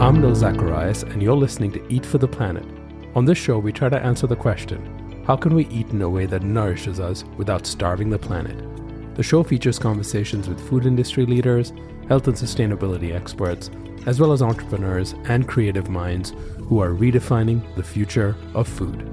I'm Noel Zacharias, and you're listening to Eat for the Planet. On this show, we try to answer the question how can we eat in a way that nourishes us without starving the planet? The show features conversations with food industry leaders, health and sustainability experts, as well as entrepreneurs and creative minds who are redefining the future of food.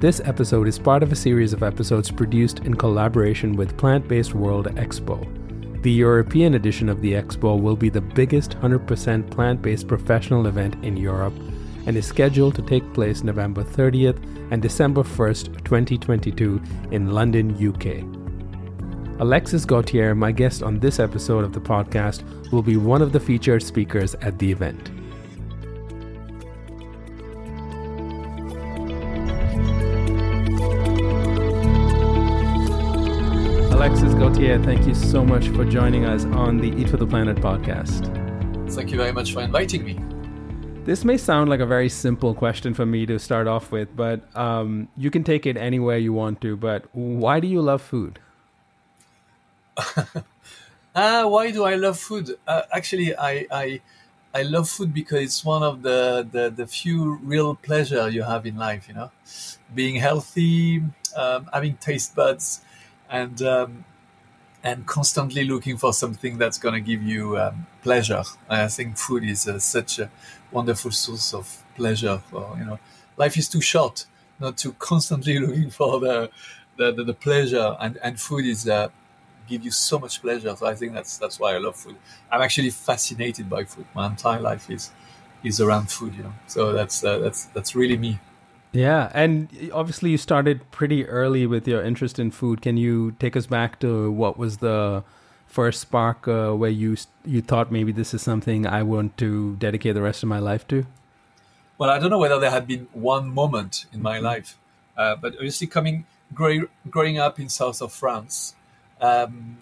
This episode is part of a series of episodes produced in collaboration with Plant Based World Expo. The European edition of the Expo will be the biggest 100% plant based professional event in Europe and is scheduled to take place November 30th and December 1st, 2022, in London, UK. Alexis Gauthier, my guest on this episode of the podcast, will be one of the featured speakers at the event. Alexis Gauthier, thank you so much for joining us on the Eat for the Planet podcast. Thank you very much for inviting me. This may sound like a very simple question for me to start off with, but um, you can take it anywhere you want to. But why do you love food? uh, why do I love food? Uh, actually, I, I I love food because it's one of the, the, the few real pleasure you have in life. You know, being healthy, um, having taste buds, and um, and constantly looking for something that's going to give you um, pleasure. I think food is uh, such a wonderful source of pleasure. For you know, life is too short not to constantly looking for the the, the, the pleasure, and and food is. Uh, give you so much pleasure. So I think that's that's why I love food. I'm actually fascinated by food. My entire life is is around food, you know. So that's uh, that's that's really me. Yeah, and obviously you started pretty early with your interest in food. Can you take us back to what was the first spark uh, where you you thought maybe this is something I want to dedicate the rest of my life to? Well, I don't know whether there had been one moment in my mm-hmm. life, uh, but obviously coming growing growing up in south of France, um,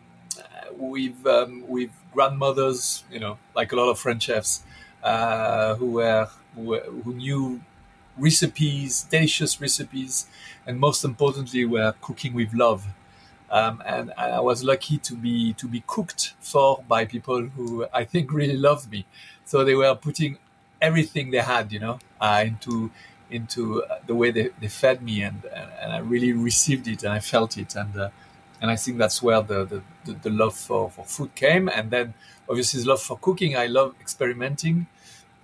with um, with grandmothers, you know, like a lot of French chefs uh, who were who, who knew recipes, delicious recipes, and most importantly, we're cooking with love. Um, and I was lucky to be to be cooked for by people who I think really loved me. So they were putting everything they had, you know, uh, into into the way they, they fed me, and, and I really received it and I felt it, and uh, and I think that's where the, the, the, the love for, for food came. And then obviously the love for cooking. I love experimenting.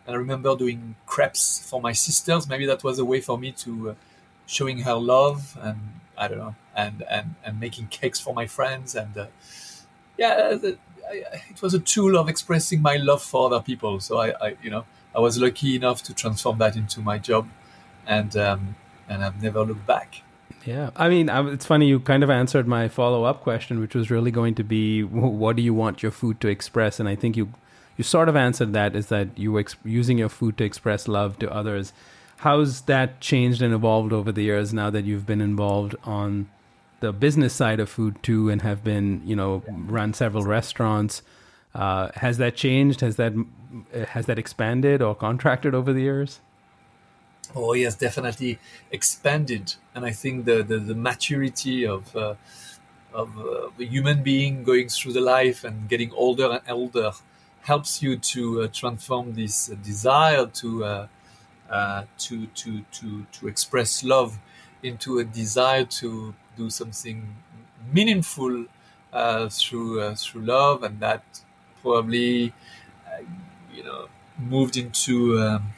And I remember doing crepes for my sisters. Maybe that was a way for me to uh, showing her love and I don't know, and, and, and making cakes for my friends. And uh, yeah, the, I, it was a tool of expressing my love for other people. So I, I you know, I was lucky enough to transform that into my job, and um, and I've never looked back. Yeah, I mean, it's funny you kind of answered my follow up question, which was really going to be, what do you want your food to express? And I think you you sort of answered that is that you were ex- using your food to express love to others. How's that changed and evolved over the years now that you've been involved on the business side of food too, and have been you know run several restaurants? Uh, has that changed? Has that has that expanded or contracted over the years? oh yes definitely expanded and i think the the, the maturity of uh, of uh, the human being going through the life and getting older and older helps you to uh, transform this desire to uh, uh, to to to to express love into a desire to do something meaningful uh, through through love. And that probably you know moved into um,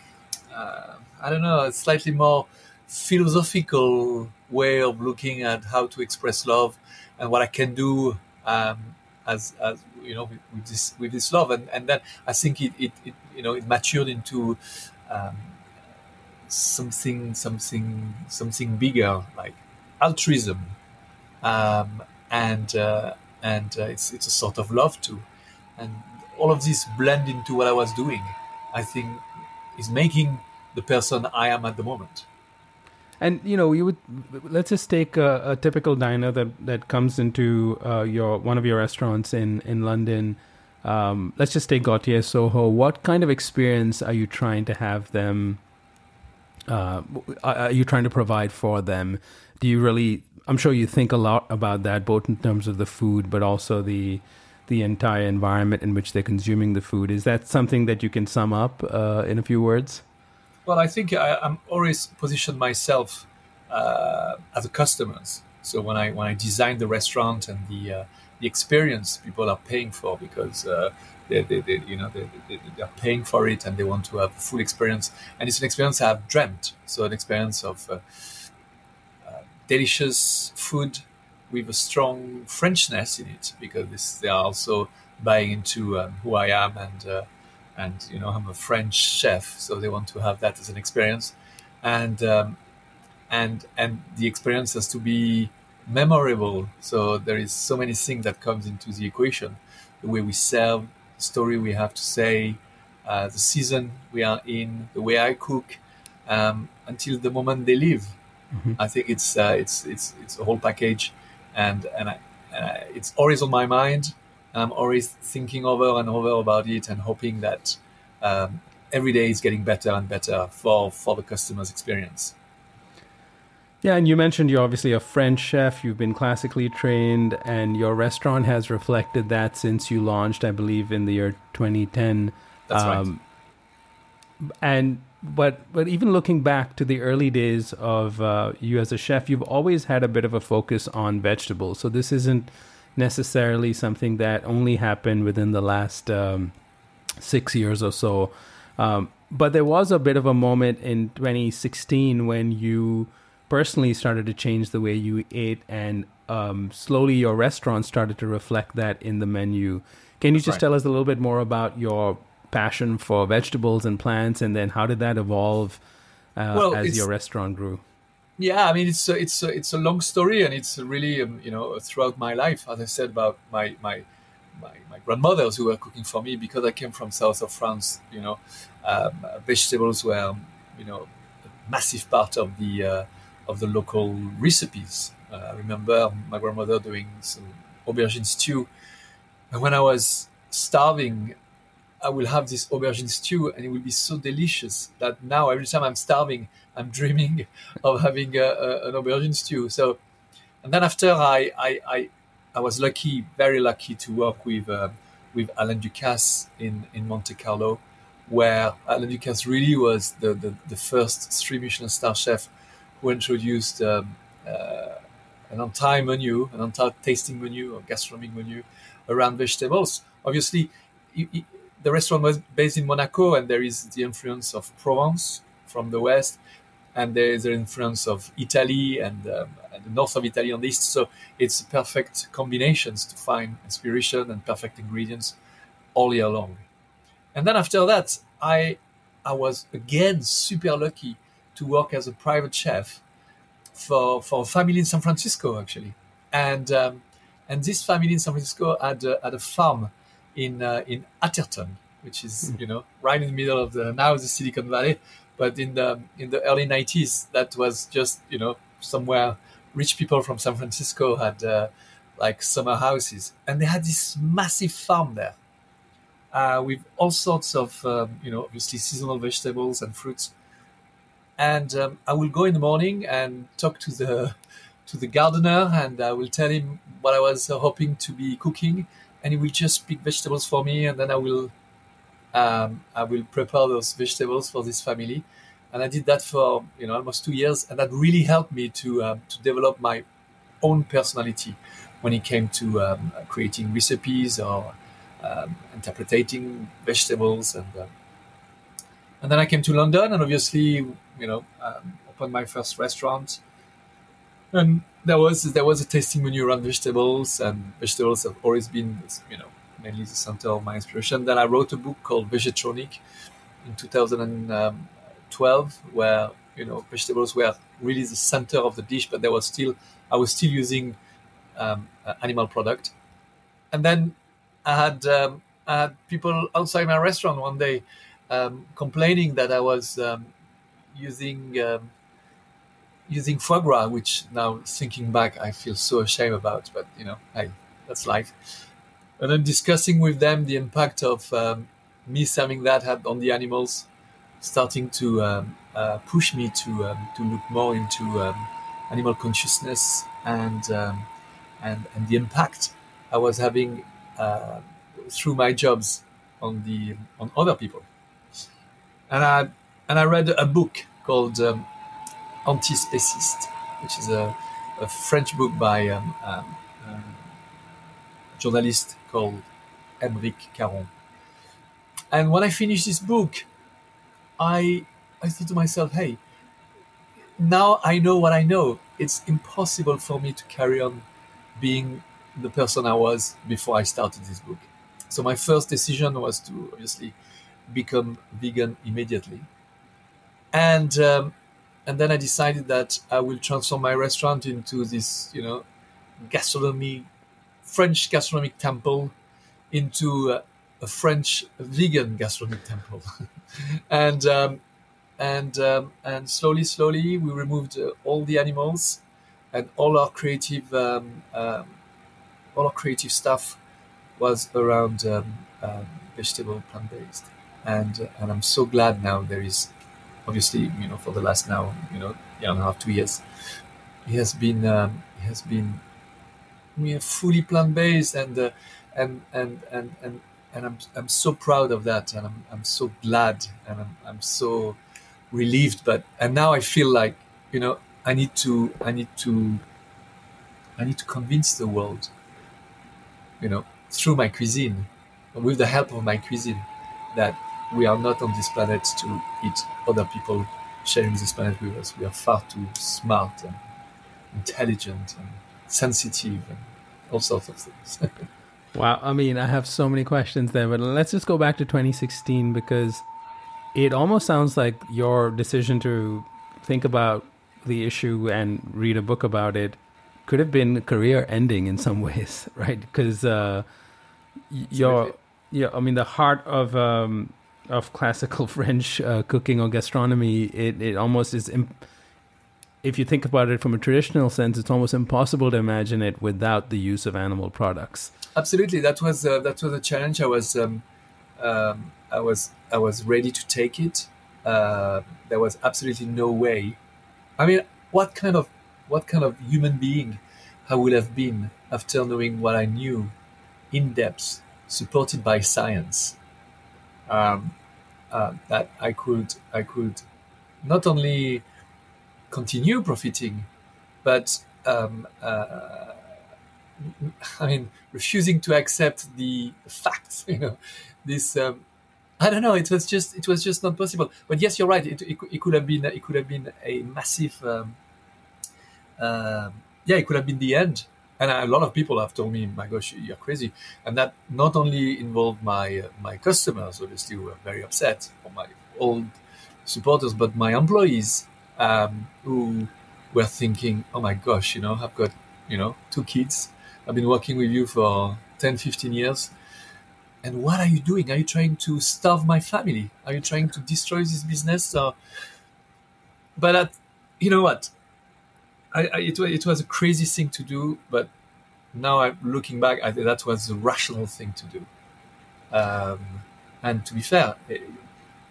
I don't know, a slightly more philosophical way of looking at how to express love and what I can do um, as, as you know with, this with this love. And and then I think it, it, it you know it matured into um, something something something bigger like altruism. Um, and uh, and uh, it's it's a sort of love too. And all of this blend into what I was doing I think is making the person I am at the moment. And you know, you would let's just take a, a typical diner that that comes into uh, your one of your restaurants in in London. Um, let's just take Gauthier Soho. What kind of experience are you trying to have them? Uh, are you trying to provide for them? Do you really? I'm sure you think a lot about that, both in terms of the food, but also the the entire environment in which they're consuming the food. Is that something that you can sum up uh, in a few words? Well, I think I, am always positioned myself uh, as a customers. So when I when I design the restaurant and the uh, the experience people are paying for because uh, they, they, they, you know they, they, they, are paying for it and they want to have a full experience and it's an experience I've dreamt. So an experience of uh, uh, delicious food with a strong Frenchness in it because this, they are also buying into um, who I am and uh, and you know I'm a French chef, so they want to have that as an experience, and um, and and the experience has to be memorable. So there is so many things that comes into the equation: the way we serve, the story we have to say, uh, the season we are in, the way I cook, um, until the moment they leave. Mm-hmm. I think it's uh, it's it's it's a whole package and and, I, and I, it's always on my mind. I'm always thinking over and over about it and hoping that um, every day is getting better and better for for the customer's experience. Yeah, and you mentioned you're obviously a French chef. You've been classically trained, and your restaurant has reflected that since you launched, I believe, in the year 2010. That's um, right. And but but even looking back to the early days of uh, you as a chef, you've always had a bit of a focus on vegetables. So this isn't necessarily something that only happened within the last um, six years or so. Um, but there was a bit of a moment in 2016 when you personally started to change the way you ate, and um, slowly your restaurant started to reflect that in the menu. Can you That's just right. tell us a little bit more about your passion for vegetables and plants, and then how did that evolve uh, well, as your restaurant grew? Yeah, I mean it's a, it's a, it's a long story, and it's really um, you know throughout my life, as I said about my my my, my, grandmothers who were cooking for me because I came from south of France. You know, um, vegetables were you know a massive part of the uh, of the local recipes. Uh, I remember my grandmother doing some aubergine stew, and when I was starving I will have this aubergine stew and it will be so delicious that now every time I'm starving, I'm dreaming of having a, a, an aubergine stew. So, and then after I, I, I, I was lucky, very lucky to work with, uh, with Alain Ducasse in, in Monte Carlo, where Alain Ducasse really was the, the, the first three Michelin star chef who introduced um, uh, an entire menu, an entire tasting menu or gastronomic menu around vegetables. Obviously, the restaurant was based in Monaco, and there is the influence of Provence from the west, and there is the influence of Italy and, um, and the north of Italy on the east. So it's perfect combinations to find inspiration and perfect ingredients all year long. And then after that, I I was again super lucky to work as a private chef for for a family in San Francisco actually, and um, and this family in San Francisco had a, had a farm in uh, in Atherton, which is hmm. you know right in the middle of the now the Silicon Valley, but in the in the early '90s that was just you know somewhere rich people from San Francisco had uh, like summer houses, and they had this massive farm there uh, with all sorts of um, you know obviously seasonal vegetables and fruits. And um, I will go in the morning and talk to the to the gardener, and I will tell him what I was hoping to be cooking and he will just pick vegetables for me, and then I will um, I will prepare those vegetables for this family. And I did that for you know almost two years, and that really helped me to um, to develop my own personality when it came to um, creating recipes or um, interpreting vegetables. And um, and then I came to London and obviously you know opened my first restaurant. And there was there was a tasting menu around vegetables, and vegetables have always been you know mainly the center of my inspiration. Then I wrote a book called Vegetronic in 2012, where you know vegetables were really the center of the dish, but there was still I was still using um, animal product. And then I had um, I had people outside my restaurant one day um, complaining that I was um, using um, using foie gras, which now thinking back, I feel so ashamed about, but you know, hey, that's life. And then discussing with them the impact of um, me serving that on the animals, starting to um, uh, push me to um, to look more into um, animal consciousness and, um, and and the impact I was having uh, through my jobs on the on other people. And I and I read a book called um, Antispéciste, which is a, a French book by um, um, journalist called Aymeric Caron. And when I finished this book, I I thought to myself, hey, now I know what I know. It's impossible for me to carry on being the person I was before I started this book. So my first decision was to obviously become vegan immediately, and um, and then I decided that I will transform my restaurant into this, you know, gastronomy, French gastronomic temple, into a, a French vegan gastronomic temple, and um, and um, and slowly, slowly, we removed uh, all the animals, and all our creative, um, um, all our creative stuff was around um, um, vegetable, plant based, and uh, and I'm so glad now there is obviously, you know, for the last now, you know, year and a half, two years, he has been he has been you are fully plant based, and uh, and and and and and I'm I'm so proud of that, and I'm I'm so glad, and I'm I'm so relieved. But and now I feel like you know I need to I need to I need to convince the world, you know, through my cuisine, with the help of my cuisine, that we are not on this planet to eat other people sharing this planet with us. We are far too smart and intelligent and sensitive and all sorts of things. wow. I mean, I have so many questions there, but let's just go back to 2016 because it almost sounds like your decision to think about the issue and read a book about it could have been career ending in some ways, right? Because uh, your, yeah, I mean, the heart of um, of classical French uh, cooking or gastronomy, it, it almost is. Imp- if you think about it from a traditional sense, it's almost impossible to imagine it without the use of animal products. Absolutely, that was uh, that was a challenge. I was um, um, I was I was ready to take it. Uh, there was absolutely no way. I mean, what kind of what kind of human being I would have been after knowing what I knew in depth, supported by science um, uh, that I could I could not only continue profiting, but um, uh, I mean refusing to accept the facts. You know, this um, I don't know. It was just it was just not possible. But yes, you're right. It, it, it could have been it could have been a massive. Um, uh, yeah, it could have been the end and a lot of people have told me, "My gosh, you're crazy," and that not only involved my uh, my customers, obviously, who were very upset, or my old supporters, but my employees um, who were thinking, "Oh my gosh, you know, I've got you know two kids. I've been working with you for 10, 15 years." And what are you doing? Are you trying to starve my family? Are you trying to destroy this business? Or... But at, you know what? I, I, it, it was a crazy thing to do, but now I'm looking back, I that was the rational thing to do. Um, and to be fair, it,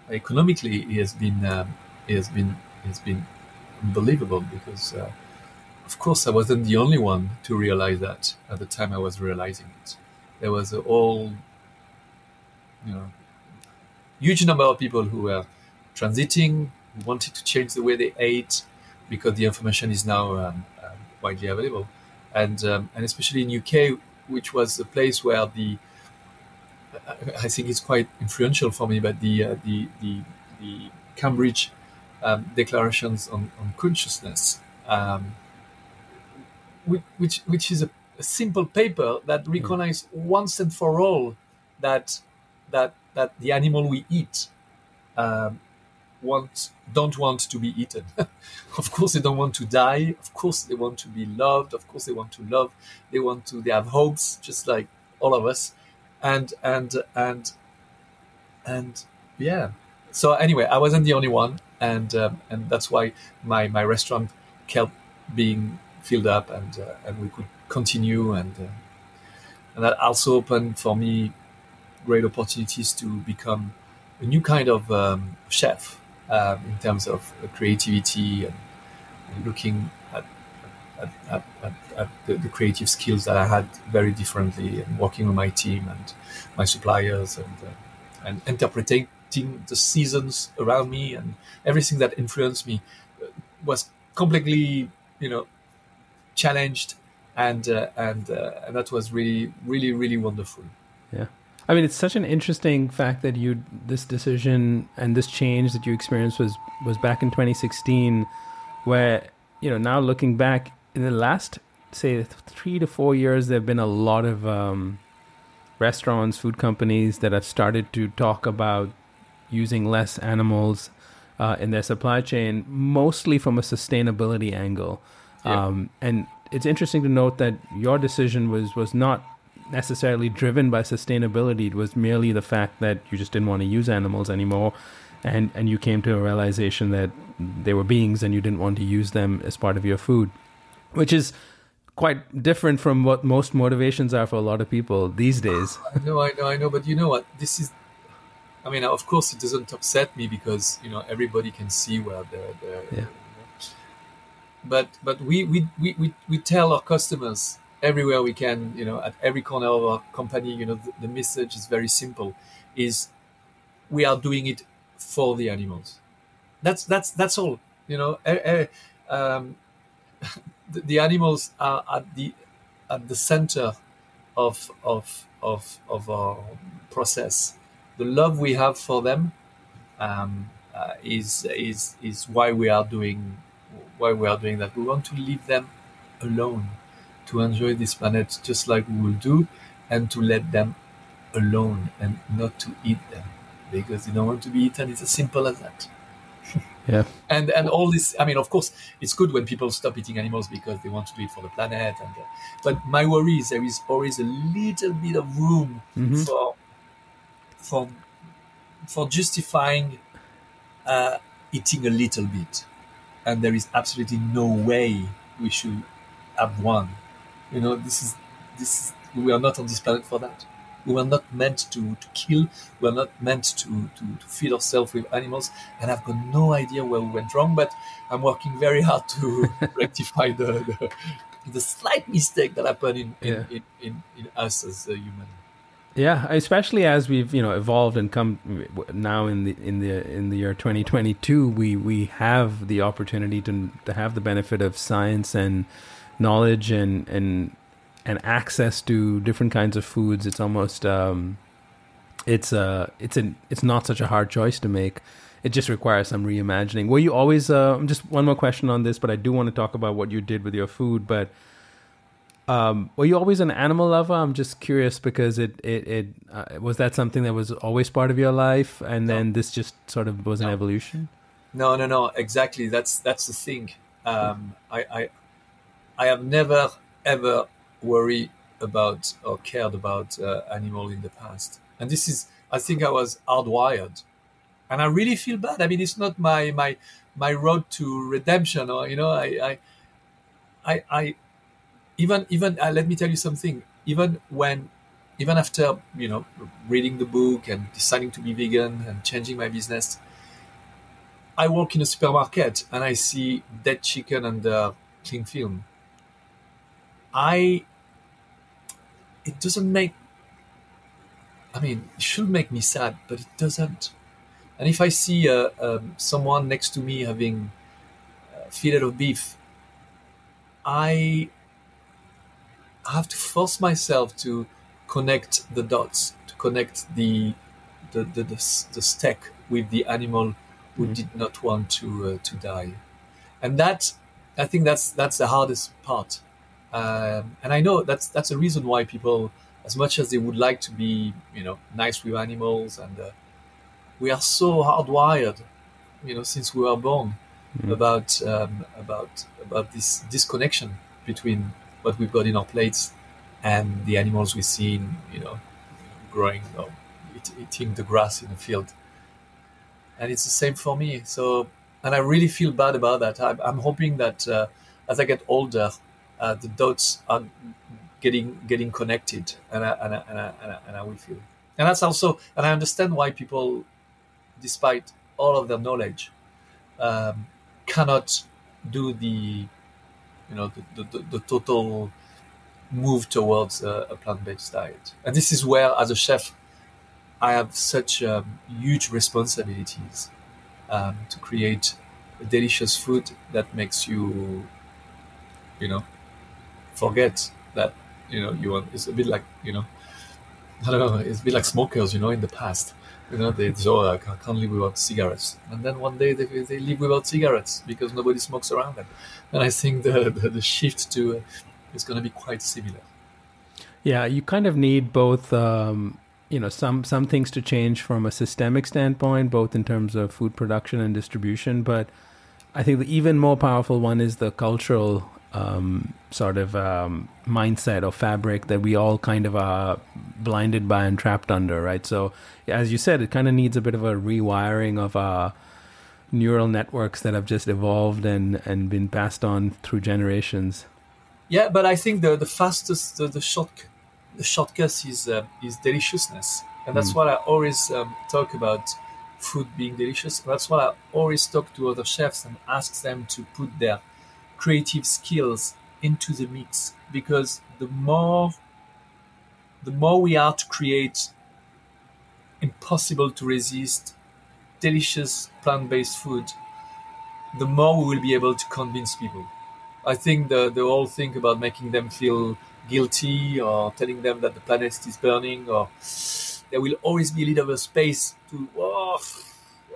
economically, it has been um, it has been has been unbelievable because, uh, of course, I wasn't the only one to realize that at the time I was realizing it. There was a whole, you know, huge number of people who were transiting, who wanted to change the way they ate, because the information is now um, um, widely available, and um, and especially in UK, which was the place where the I think it's quite influential for me, but the uh, the, the the Cambridge um, declarations on, on consciousness, um, which which is a, a, simple paper that hmm. recognizes once and for all that that that the animal we eat um, want don't want to be eaten. of course, they don't want to die. Of course, they want to be loved. Of course, they want to love. They want to. They have hopes, just like all of us. And and and and yeah. So anyway, I wasn't the only one, and um, and that's why my my restaurant kept being filled up, and uh, and we could continue, and uh, and that also opened for me great opportunities to become a new kind of um, chef um, in terms of creativity and, and looking at, at, at, at the, the, creative skills that I had very differently, and working with my team and my suppliers, and uh, and interpreting the seasons around me and everything that influenced me uh, was completely, you know, challenged, and uh, and uh, and that was really, really, really wonderful. Yeah. I mean, it's such an interesting fact that you this decision and this change that you experienced was was back in 2016, where you know now looking back in the last say three to four years, there have been a lot of um, restaurants, food companies that have started to talk about using less animals uh, in their supply chain, mostly from a sustainability angle. Yeah. Um, and it's interesting to note that your decision was was not necessarily driven by sustainability. It was merely the fact that you just didn't want to use animals anymore, and and you came to a realization that they were beings and you didn't want to use them as part of your food, which is quite different from what most motivations are for a lot of people these days. I know, I know, I know, but you know what? This is. I mean, of course, it doesn't upset me because you know everybody can see where they're. they're yeah. But but we, we, we, we, we tell our customers everywhere we can, you know, at every corner of our company, you know, the, the message is very simple: is we are doing it for the animals. That's that's that's all. You know, um, the, the, animals are at the at the center of of of of our process. The love we have for them um, uh, is is is why we are doing why we are doing that. We want to leave them alone to enjoy this planet just like we will do and to let them alone and not to eat them because they don't want to be eaten. It's as simple as that. yeah. And and all this. I mean, of course, it's good when people stop eating animals because they want to do it for the planet. And uh, but my worry is there is always a little bit of room mm-hmm. for for for justifying uh, eating a little bit, and there is absolutely no way we should have one you know, this is this is, we are not on this planet for that. We were not meant to, to kill. We are not meant to, to, to feed ourselves with animals. And I've got no idea where we went wrong, but I'm working very hard to rectify the, the, the slight mistake that happened in in, yeah. in, in, in, us as a human. Yeah, especially as we've you know evolved and come now in the in the in the year 2022, we we have the opportunity to to have the benefit of science and knowledge and and and access to different kinds of foods, it's almost um, it's a uh, it's an it's not such a hard choice to make. It just requires some reimagining. Were you always uh, just one more question on this, but I do want to talk about what you did with your food. But um, were you always an animal lover? I'm just curious because it it, it uh, was that something that was always part of your life, and then this just sort of was an evolution. No, no, no. Exactly. That's that's the thing. Um, I, I I have never ever worried about or cared about uh, animal in the past, and this is I think I was hardwired, and I really feel bad. I mean, it's not my my my road to redemption, or you know, I I I, I even even uh, let me tell you something. Even when even after you know reading the book and deciding to be vegan and changing my business, I walk in a supermarket and I see dead chicken under cling film I it doesn't make I mean, it should make me sad, but it doesn't. And if I see uh, um, someone next to me having a fillet of beef, I have to force myself to connect the dots, to connect the the, the, the, the steak with the animal who mm-hmm. did not want to uh, to die, and that I think that's that's the hardest part um, and I know that's that's a reason why people, as much as they would like to be, you know, nice with animals, and uh, we are so hardwired, you know, since we were born, mm. about um, about about this disconnection between what we've got in our plates and the animals we see, in, you know, growing or eat, eating the grass in the field. And it's the same for me. So, and I really feel bad about that. I'm, I'm hoping that uh, as I get older, uh, the dots are getting getting connected, and I, and I, and I, and I, and I will feel. And that's also, and I understand why people, despite all of their knowledge, um, cannot do the you know the, the, the total move towards a, a, plant-based diet. And this is where, as a chef, I have such um, huge responsibilities um, to create a delicious food that makes you, you know, forget that you know you want. It's a bit like you know, I don't know. It's a bit like smokers, you know, in the past. You know, they say, oh, I can't live without cigarettes. And then one day they, they live without cigarettes because nobody smokes around them. And I think the, the, the shift to uh, is going to be quite similar. Yeah, you kind of need both. Um, you know, some some things to change from a systemic standpoint, both in terms of food production and distribution. But I think the even more powerful one is the cultural um, sort of um, mindset or fabric that we all kind of are blinded by and trapped under, right? So, as you said, it kind of needs a bit of a rewiring of our neural networks that have just evolved and, and been passed on through generations. Yeah, but I think the the fastest the, the short the shortcut is uh, is deliciousness, and that's mm. what I always um, talk about food being delicious. That's why I always talk to other chefs and ask them to put their creative skills into the mix because the more the more we are to create impossible to resist delicious plant-based food the more we will be able to convince people. I think the the whole thing about making them feel guilty or telling them that the planet is burning or there will always be a little bit of space to oh,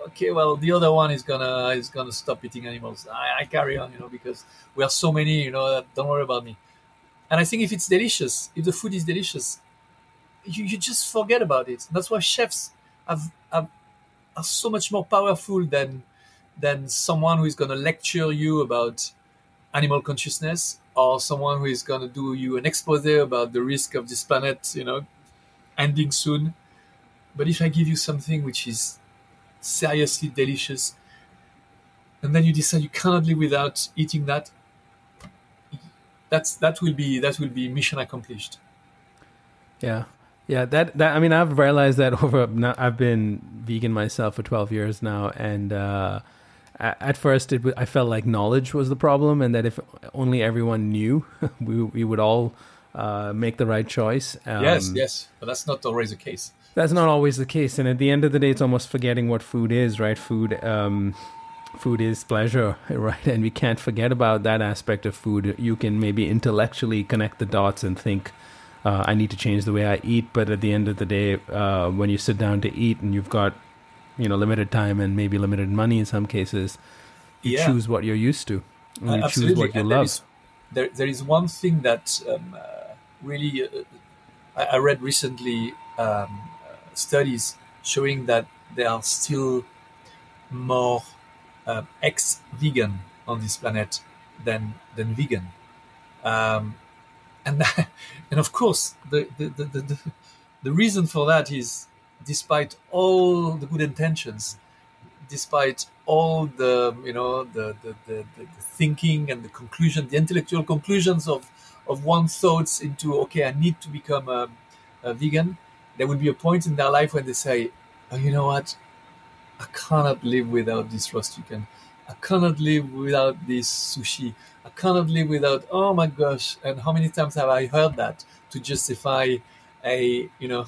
okay, well, the other one is gonna is gonna stop eating animals. I, I carry on, you know, because we are so many, you know. don't worry about me. And I think if it's delicious, if the food is delicious, you, you just forget about it. That's why chefs have, have are so much more powerful than than someone who is gonna lecture you about animal consciousness or someone who is gonna do you an expose about the risk of this planet, you know, ending soon. But if I give you something which is seriously delicious, and then you decide you cannot live without eating that, that's that will be that will be mission accomplished. Yeah, yeah. That that I mean, I've realized that over. I've been vegan myself for twelve years now, and. uh at first it, I felt like knowledge was the problem, and that if only everyone knew, we we would all uh, make the right choice. Um, yes, yes, but that's not always the case that's not always the case and at the end of the day it's almost forgetting what food is right? Food um, food is pleasure right? And we can't forget about that aspect of food. You can maybe intellectually connect the dots and think uh, i need to change the way i eat but at the end of the day uh, when you sit down to eat and you've got you know limited time and maybe limited money in some cases you yeah. choose what you're used to and uh, you choose what you and love. there is, there, there is one thing that um, uh, really uh, I, I, read recently um, studies showing that there are still more uh, ex-vegan on this planet than than vegan, um, and that, and of course the the, the the, the reason for that is despite all the good intentions, despite all the you know the the, the, the thinking and the conclusion, the intellectual conclusions of of one's thoughts into okay, I need to become a, a vegan there will be a point in their life when they say, oh, you know what? I cannot live without this roast chicken. I cannot live without this sushi. I cannot live without, oh my gosh. And how many times have I heard that to justify a, you know,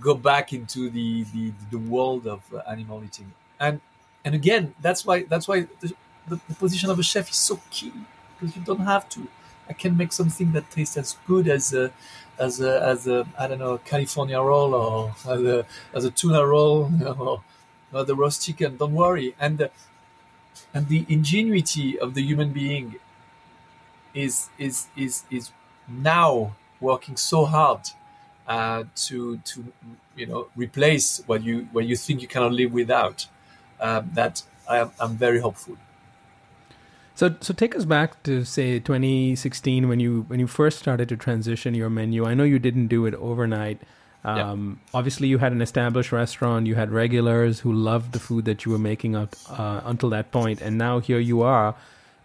go back into the, the, the world of animal eating? And, and again, that's why, that's why the, the, the position of a chef is so key because you don't have to. I can make something that tastes as good as a, as a, as a I don't know California roll or as a, as a tuna roll you know, or, the roast chicken. Don't worry, and the, and the ingenuity of the human being is is is is now working so hard uh, to to you know replace what you what you think you cannot live without. Um, that I am I'm very hopeful. So, so take us back to say 2016 when you when you first started to transition your menu. I know you didn't do it overnight. Um, yeah. Obviously, you had an established restaurant. You had regulars who loved the food that you were making up uh, until that point, and now here you are,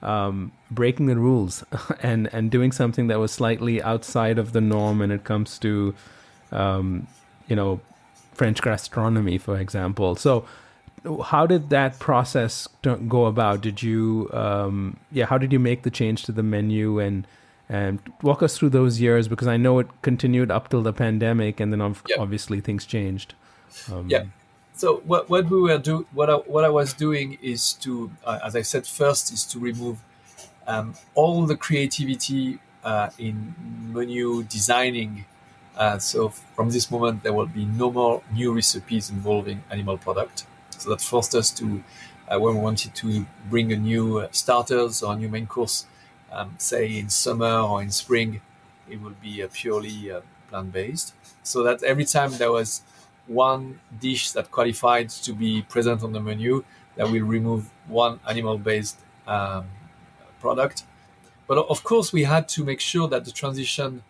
um, breaking the rules and and doing something that was slightly outside of the norm when it comes to, um, you know, French gastronomy, for example. So, how did that process go about? Did you, um, yeah, how did you make the change to the menu and and walk us through those years because I know it continued up till the pandemic, and then yep. obviously things changed. Um, yeah. So what, what we were do what I, what I was doing is to, uh, as I said first, is to remove um, all the creativity uh, in menu designing. Uh, so from this moment, there will be no more new recipes involving animal product. That forced us to, uh, when we wanted to bring a new uh, starters or a new main course, um, say in summer or in spring, it will be a purely uh, plant-based. So that every time there was one dish that qualified to be present on the menu, that will remove one animal-based um, product. But of course, we had to make sure that the transition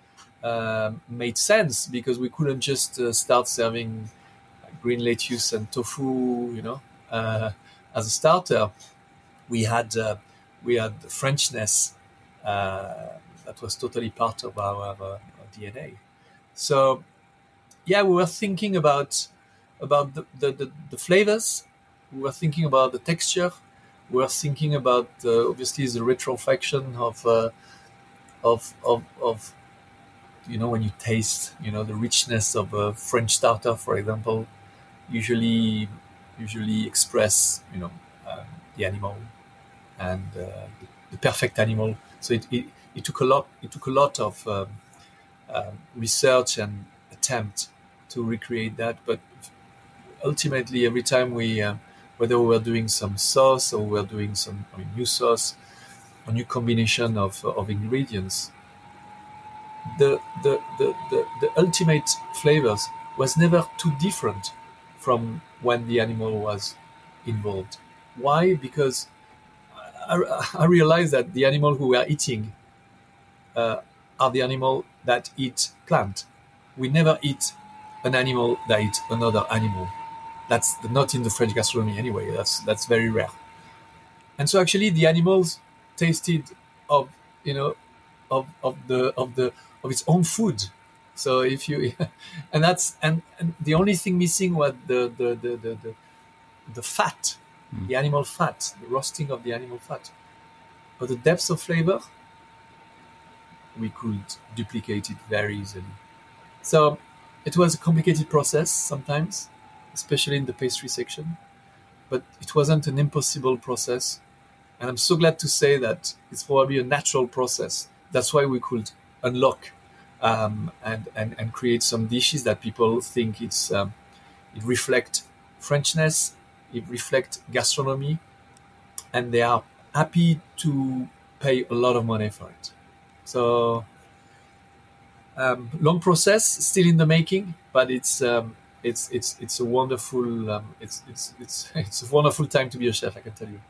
uh, made sense because we couldn't just uh, start serving green lettuce and tofu, you know, uh, as a starter. We had uh, we had Frenchness uh, that was totally part of our, our, DNA. So, yeah, we were thinking about about the, the, the, the, flavors. We were thinking about the texture. We were thinking about obviously the retrofaction of, uh, of of of you know when you taste you know the richness of a French starter, for example, usually usually express you know um, the animal and uh, the, perfect animal so it, it, it, took a lot. It took a lot of um, uh, research and attempt to recreate that. But ultimately, every time we, uh, whether we were doing some sauce or we were doing some I mean, new sauce, a new combination of, of ingredients, the, the, the, the, the ultimate flavors was never too different from when the animal was involved. Why? Because I, I realized that the animal who we are eating uh, are the animal that eat plant. We never eat an animal that eats another animal. That's not in the French gastronomy anyway. That's that's very rare. And so actually, the animals tasted of you know of of the of the of its own food. So if you and that's and, and the only thing missing was the the the the, the, the fat mm. the animal fat, the roasting of the animal fat. But the depth of flavor, we could duplicate it very easily. So it was a complicated process sometimes, especially in the pastry section, but it wasn't an impossible process. And I'm so glad to say that it's probably a natural process. That's why we could unlock um, and, and, and create some dishes that people think it's um, it reflect Frenchness it reflects gastronomy, and they are happy to pay a lot of money for it. So um, long process, still in the making, but it's um, it's it's it's a wonderful um, it's it's it's it's a wonderful time to be a chef. I can tell you.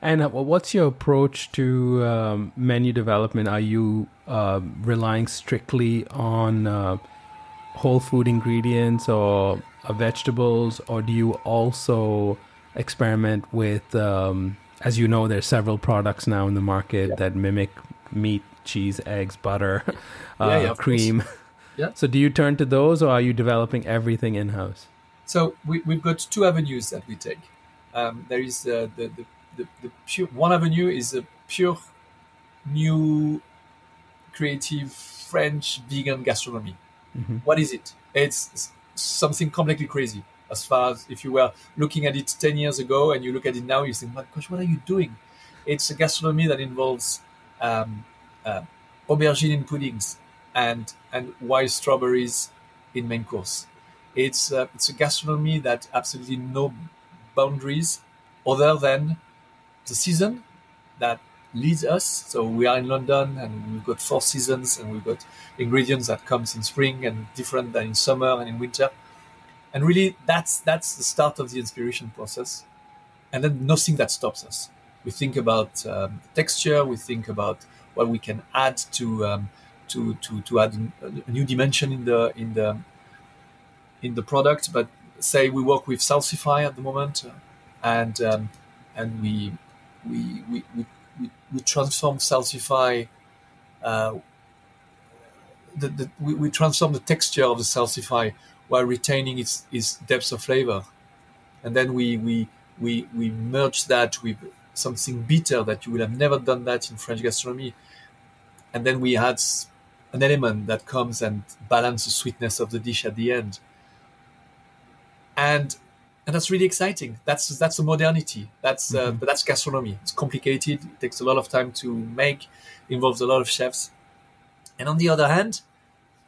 And uh, what's your approach to um, menu development? Are you uh, relying strictly on uh, whole food ingredients or uh, vegetables, or do you also experiment with? Um, as you know, there's several products now in the market yeah. that mimic meat, cheese, eggs, butter, uh, yeah, yeah, cream. Yeah. So, do you turn to those, or are you developing everything in house? So, we, have got two avenues that we take. Um, there is uh, the, the, the, the pure one avenue is a pure new creative French vegan gastronomy. Mm-hmm. What is it? It's something completely crazy. As far as if you were looking at it 10 years ago and you look at it now, you think, my gosh, what are you doing? It's a gastronomy that involves um, uh, aubergine in puddings and, and wild strawberries in main course. It's, uh, it's a gastronomy that absolutely no boundaries other than the season that leads us. So we are in London and we've got four seasons and we've got ingredients that comes in spring and different than in summer and in winter. And really that's that's the start of the inspiration process. And then nothing that stops us. We think about um, texture, we think about what we can add to um, to, to, to add a new dimension in the in the in the product. But say we work with Salsify at the moment, and um, and we we, we, we we, transform Salsify. Uh, the, the, we, we transform the texture of the Salsify while retaining its, its depth of flavor. and then we we we we merge that with something bitter that you would have never done that in French gastronomy, and then we add an element that comes and balance the sweetness of the dish at the end, and and that's really exciting. That's that's a modernity. That's uh, Mhm. but that's gastronomy. It's complicated. It takes a lot of time to make. Involves a lot of chefs. And on the other hand,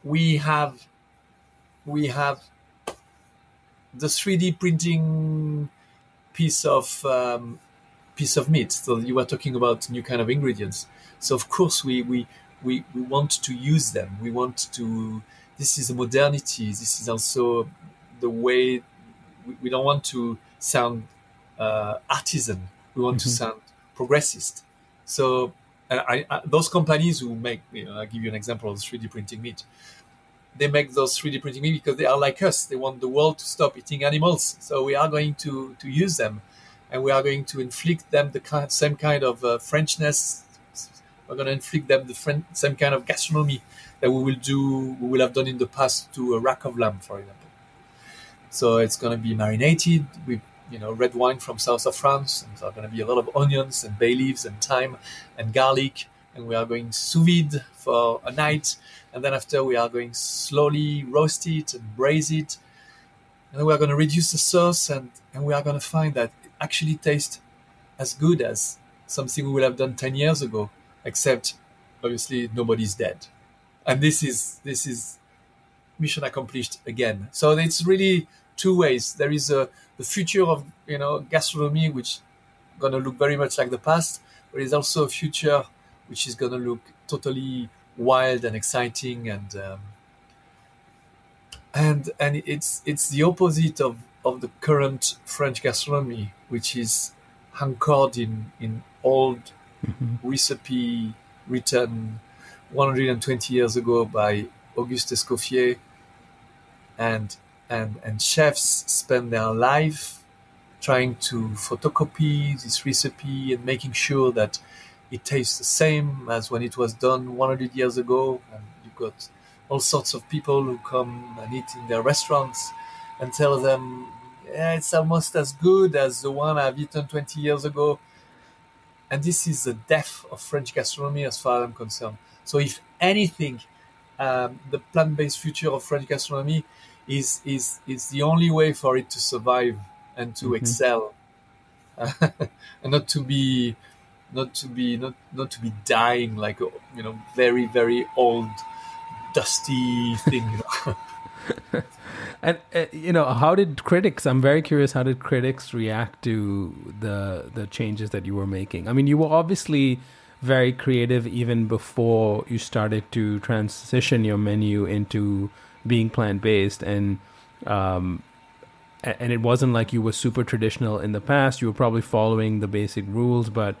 we have we have the 3D printing piece of um, piece of meat. So you were talking about new kind of ingredients. So of course we we we, we want to use them. We want to. This is a modernity. This is also the way we, we don't want to sound uh, artisan. We want to Mhm. sound progressist. So I, I, those companies who make, you know, I'll give you an example of 3D printing meat. They make those 3D printing meat because they are like us. They want the world to stop eating animals. So we are going to, to use them and we are going to inflict them the kind, same kind of uh, Frenchness. We're going to inflict them the same kind of gastronomy that we will do, we will have done in the past to a rack of lamb, for example. So it's going to be marinated with you know red wine from south of France, and there are going to be a lot of onions and bay leaves and thyme and garlic, and we are going sous vide for a night, and then after we are going slowly roast it and braise it, and then we are going to reduce the sauce, and and we are going to find that it actually tastes as good as something we would have done ten years ago, except obviously nobody's dead, and this is this is mission accomplished again. So it's really two ways. There is a the future of you know gastronomy, which going to look very much like the past, but there's also a future which is going to look totally wild and exciting and um, and and it's it's the opposite of of the current French gastronomy, which is anchored in in old Mhm. recipe written 120 years ago by Auguste Escoffier, and and and chefs spend their life trying to photocopy this recipe and making sure that it tastes the same as when it was done 100 years ago. And you've got all sorts of people who come and eat in their restaurants and tell them, yeah, it's almost as good as the one I've eaten 20 years ago. And this is the death of French gastronomy as far as I'm concerned. So, if anything, um, the plant-based future of French gastronomy is is is the only way for it to survive and to Mhm. excel, and not to be not to be not not to be dying like a you know very very old dusty thing. And uh, you know, how did critics? I'm very curious. How did critics react to the the changes that you were making? I mean, you were obviously very creative even before you started to transition your menu into being plant based, and um, and it wasn't like you were super traditional in the past. You were probably following the basic rules, but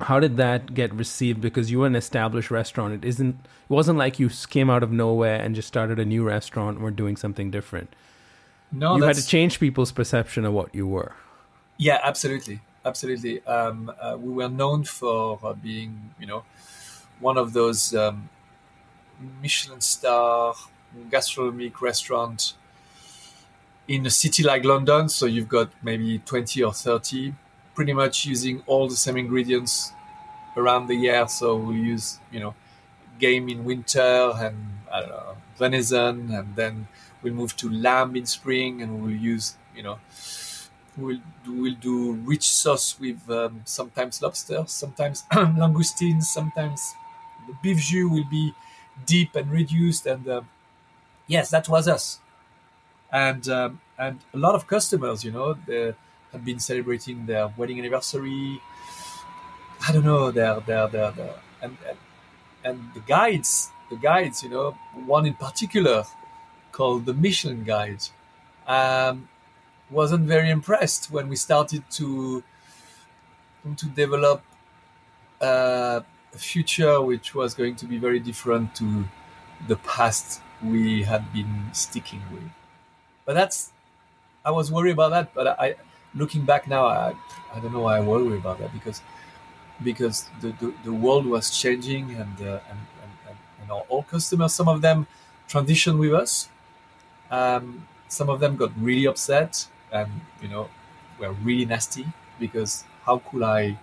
how did that get received? Because you were an established restaurant. It isn't it wasn't like you came out of nowhere and just started a new restaurant or doing something different. No, you had to change people's perception of what you were. Yeah, absolutely, absolutely. Um, uh, we were known for uh, being, you know, one of those um, Michelin star gastronomic restaurant in a city like London. So you've got maybe twenty or thirty, pretty much using all the same ingredients around the year. So we'll use, you know, game in winter and know venison, and then we'll move to lamb in spring, and we'll use, you know we'll do, we'll do rich sauce with um, sometimes lobster, sometimes langoustine, sometimes the beef jus will be deep and reduced. And um, yes, that was us. And um, and a lot of customers, you know, they have been celebrating their wedding anniversary. I don't know, their their their, their and, and and the guides, the guides, you know, one in particular called the Michelin Guide. Um, wasn't very impressed when we started to to develop uh, a future which was going to be very different to the past we had been sticking with. But that's I was worried about that. But I, looking back now, I, I don't know why I worry about that because because the, the, the world was changing and, uh, and, and, and, our, all customers, some of them transitioned with us. Um, some of them got really upset and you know were really nasty because how could I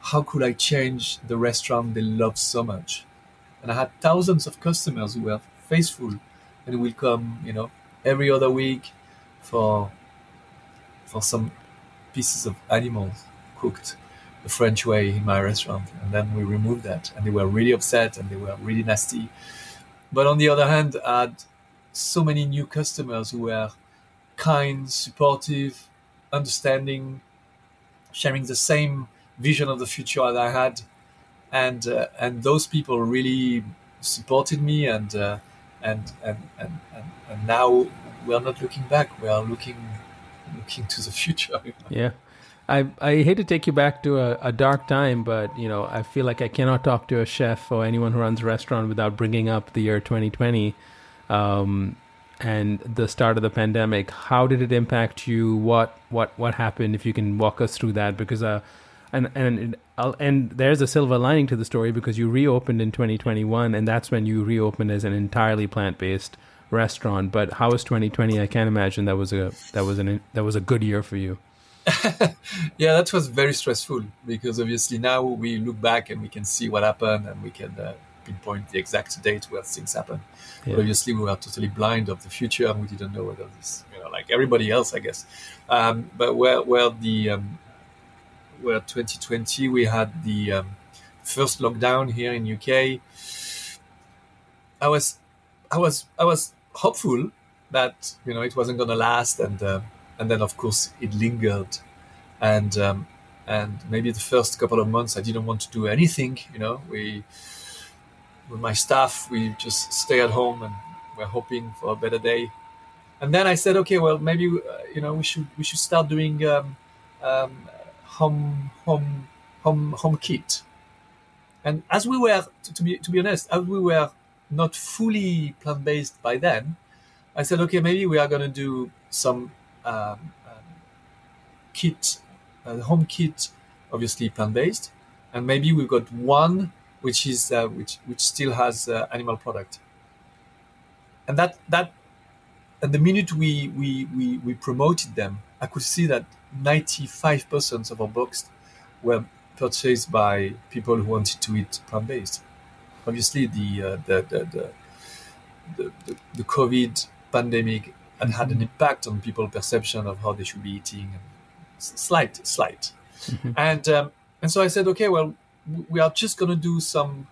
how could I change the restaurant they love so much? And I had thousands of customers who were faithful and will come, you know, every other week for for some pieces of animals cooked the French way in my restaurant. And then we removed that. And they were really upset and they were really nasty. But on the other hand, I had so many new customers who were kind, supportive, understanding, sharing the same vision of the future that I had. And uh, and those people really supported me and, uh, and, and, and, and and now we are not looking back. We are looking looking to the future. Yeah. I, I hate to take you back to a, a, dark time, but you know I feel like I cannot talk to a chef or anyone who runs a restaurant without bringing up the year 2020 um, and the start of the pandemic. How did it impact you? What what what happened? If you can walk us through that, because uh, and and and there's a silver lining to the story because you reopened in 2021, and that's when you reopened as an entirely plant based restaurant. But how was 2020? I can't imagine that was a that was an that was a good year for you. yeah, that was very stressful because obviously now we look back and we can see what happened and we can uh, pinpoint the exact date where things happened. Yeah. obviously, we were totally blind of the future and we didn't know whether this, you know, like everybody else, I guess. Um, but where where the um, where 2020 we had the um, first lockdown here in UK, I was I was I was hopeful that you know it wasn't going to last, and uh, and then of course it lingered, and um, and maybe the first couple of months I didn't want to do anything. You know, we with my staff we just stay at home and we're hoping for a better day. And then I said, okay, well maybe uh, you know we should we should start doing um, um, home home home home kit. And as we were, to, to be to be honest, as we were not fully plant based by then, I said, okay, maybe we are going to do some um, um, kit, uh, home kit, obviously plant based, and maybe we've got one which is uh, which which still has uh, animal product. And that that, and the minute we we we, we promoted them, I could see that ninety five percent of our books were purchased by people who wanted to eat plant based obviously the, uh, the, the, the, the, COVID pandemic and had an impact on people's perception of how they should be eating. Slight, slight. Mm-hmm. And um, and so I said, okay, well, we are just going to do some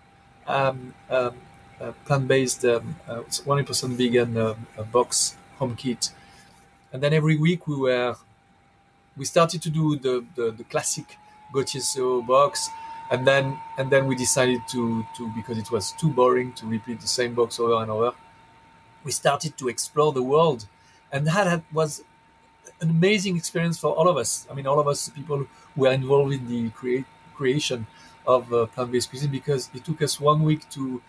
um, um, uh, plant-based, um, uh, 100% vegan uh, box home kit. And then every week we were, we started to do the, the, the classic Gauthier box and then and then we decided to to because it was too boring to repeat the same box over and over we started to explore the world. And that was an amazing experience for all of us. I mean all of us people who were involved in the create, creation of uh, plant-based cuisine because it took us one week to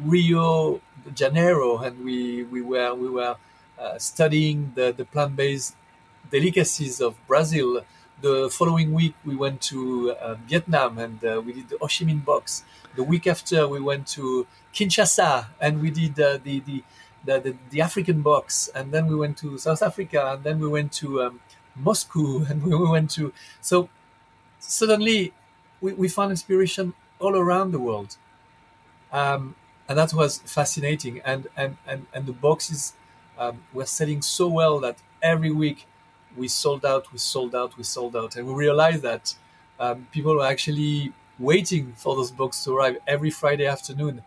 rio de janeiro and we we were we were uh, studying the, the plant-based delicacies of brazil the following week, we went to uh, Vietnam and uh, we did the Ho Chi Minh box. The week after, we went to Kinshasa and we did uh, the, the, the, the, the, African box. And then we went to South Africa and then we went to um, Moscow and we went to. So suddenly, we, we found inspiration all around the world. Um, and that was fascinating. And, and, and, and the boxes um, were selling so well that every week we sold out, we sold out, we sold out, and we realized that um, people were actually waiting for those books to arrive every Friday afternoon,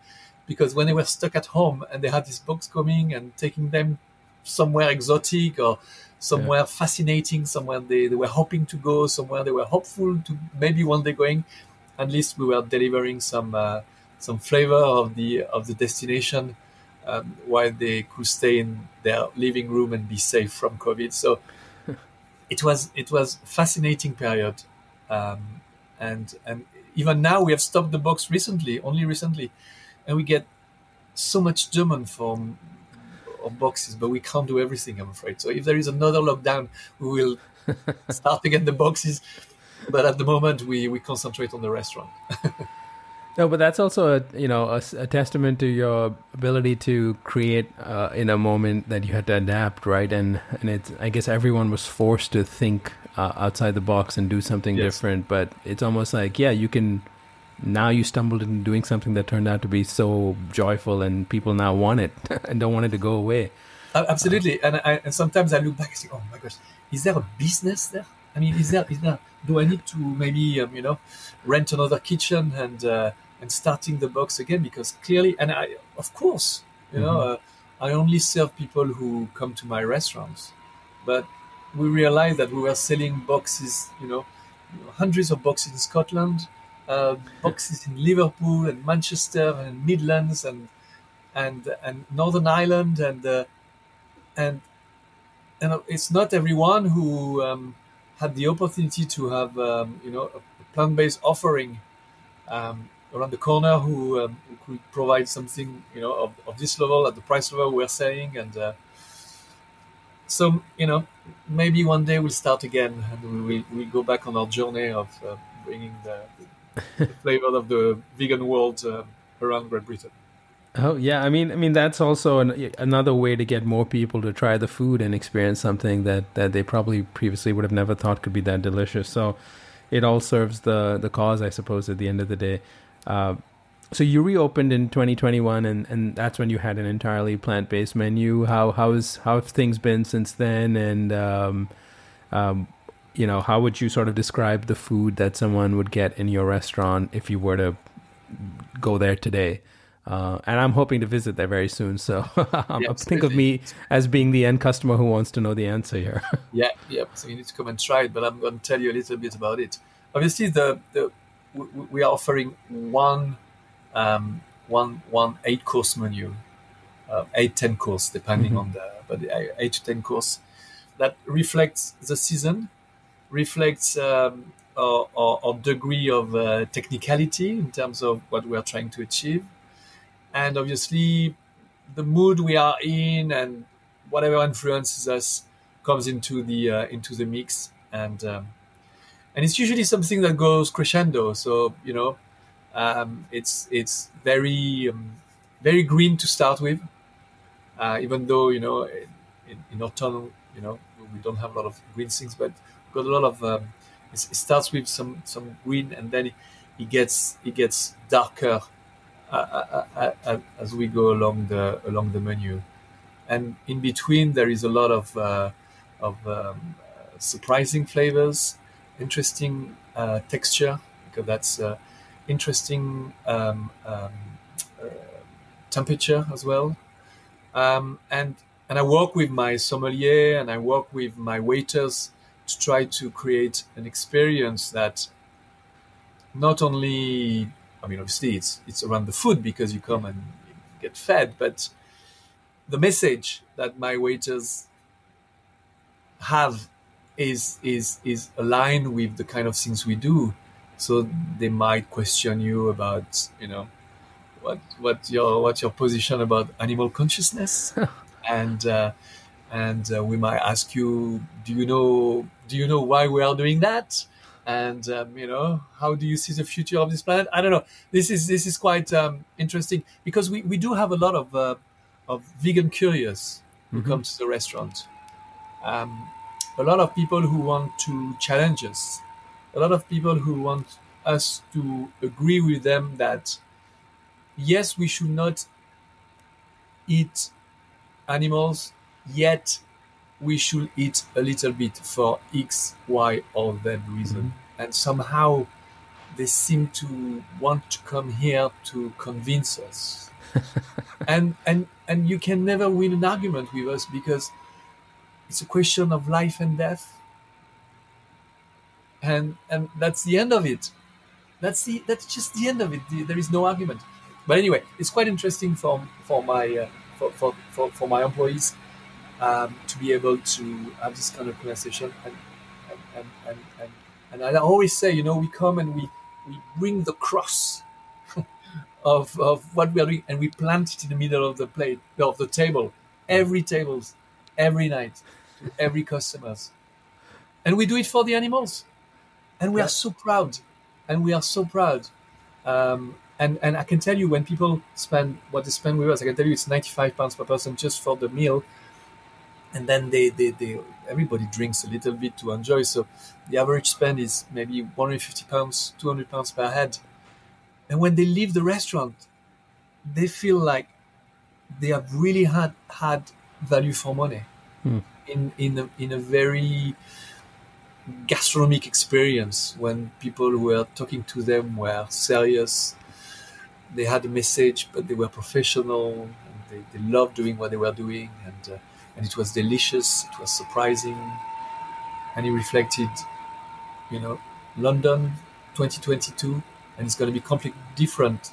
because when they were stuck at home and they had these books coming and taking them somewhere exotic or somewhere yeah. fascinating, somewhere they, they were hoping to go, somewhere they were hopeful to maybe one day going. At least we were delivering some uh, some flavor of the of the destination um, while they could stay in their living room and be safe from COVID. So it was it was fascinating period, um, and and even now we have stopped the box recently, only recently, and we get so much demand from boxes, but we can't do everything, I'm afraid. So if there is another lockdown, we will start again the boxes. But at the moment, we, we concentrate on the restaurant. No, but that's also a you know a, a testament to your ability to create uh, in a moment that you had to adapt, right? And and it's I guess everyone was forced to think uh, outside the box and do something yes. different. But it's almost like yeah, you can now you stumbled into doing something that turned out to be so joyful, and people now want it and don't want it to go away. Uh, absolutely, and, I, and sometimes I look back and say, oh my gosh, is there a business there? I mean, is there is there? Do I need to maybe um, you know rent another kitchen and uh, and starting the box again because clearly and i of course you mm-hmm. know uh, i only serve people who come to my restaurants but we realized that we were selling boxes you know hundreds of boxes in scotland uh, boxes in liverpool and manchester and midlands and and and northern ireland and uh, and and it's not everyone who um, had the opportunity to have um, you know a plant-based offering um, around the corner who, um, who could provide something you know of, of, this level at the price level we're saying and uh, so you know maybe one day we'll start again and we will we'll go back on our journey of uh, bringing the, the flavor of the vegan world uh, around Great Britain. Oh yeah, I mean, I mean that's also an, another way to get more people to try the food and experience something that, that they probably previously would have never thought could be that delicious. So it all serves the the cause, I suppose, at the end of the day. Uh, so you reopened in 2021, and, and that's when you had an entirely plant based menu. How how's how have things been since then? And um, um, you know, how would you sort of describe the food that someone would get in your restaurant if you were to go there today? Uh, and I'm hoping to visit there very soon. So yeah, think of me as being the end customer who wants to know the answer here. yeah, yeah. So you need to come and try it, but I'm going to tell you a little bit about it. Obviously, the, the we are offering one um, one one eight course menu, uh, eight ten course depending mm-hmm. on the but the eight to ten course. That reflects the season, reflects um, our, our, our, degree of uh, technicality in terms of what we are trying to achieve, and obviously the mood we are in and whatever influences us comes into the uh, into the mix. And um, and it's usually something that goes crescendo. So you know, um, it's it's very um, very green to start with, uh, even though you know in, in autumn you know we don't have a lot of green things, but we've got a lot of. Um, it starts with some some green, and then it, it gets it gets darker uh, uh, uh, uh, as we go along the along the menu, and in between there is a lot of uh, of um, surprising flavors interesting uh, texture because that's uh, interesting um, um, uh, temperature as well. Um, and and I work with my sommelier and I work with my waiters to try to create an experience that not only I mean obviously it's it's around the food because you come and get fed, but the message that my waiters have is is is aligned with the kind of things we do. So they might question you about you know what what your what your position about animal consciousness. And uh, and uh, we might ask you do you know do you know why we are doing that? And um, you know how do you see the future of this planet? I don't know. This is this is quite um, interesting because we, we do have a lot of uh, of vegan curious who mm-hmm. come to the restaurant. Um, a lot of people who want to challenge us, a lot of people who want us to agree with them that yes, we should not eat animals, yet we should eat a little bit for X, Y, or Z reason. Mm-hmm. And somehow they seem to want to come here to convince us. and and and you can never win an argument with us because it's a question of life and death. And and that's the end of it. That's the that's just the end of it. There is no argument. But anyway, it's quite interesting for for my uh, for, for, for, for, my employees um, to be able to have this kind of conversation. And and, and, and, and, and I always say, you know, we come and we, we bring the cross of, of what we are doing and we plant it in the middle of the plate of the table. Every tables every night to every customers. And we do it for the animals. And we yeah. are so proud. And we are so proud. Um, and and I can tell you when people spend what they spend with us, I can tell you it's 95 pounds per person just for the meal, and then they they, they everybody drinks a little bit to enjoy. So the average spend is maybe 150 pounds, 200 pounds per head. And when they leave the restaurant, they feel like they have really had had value for money. Hmm. in in a, in a very gastronomic experience when people who were talking to them were serious they had a message but they were professional and they, they loved doing what they were doing and uh, and it was delicious it was surprising. And he reflected you know london 2022 and it's going to be completely different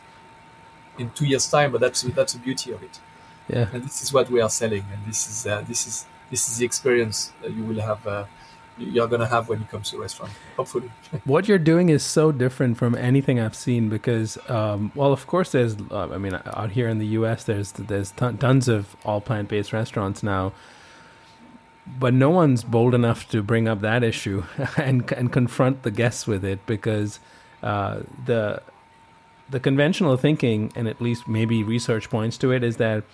in two years time but that's that's the beauty of it Yeah. and this is what we are selling and this is uh, this is this is the experience that you will have uh, you're going to have when you come to a restaurant hopefully what you're doing is so different from anything I've seen because, um, well, of course, there's. Uh, I mean, out here in the U.S., there's there's ton, tons of all plant based restaurants now, but no one's bold enough to bring up that issue and and confront the guests with it because uh, the the conventional thinking, and at least maybe research points to it, is that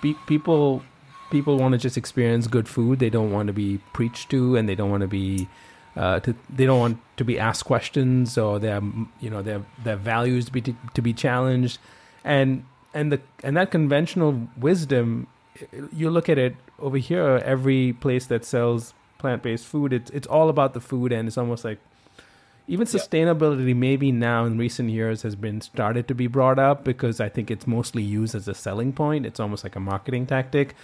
people people want to just experience good food. They don't want to be preached to, and they don't want to be uh, to, they don't want to be asked questions or their you know their their values to be to be challenged, and and the and that conventional wisdom, you look at it over here. Every place that sells plant based food, it's it's all about the food, and it's almost like even Yeah. sustainability maybe now in recent years has been started to be brought up because I think it's mostly used as a selling point. It's almost like a marketing tactic.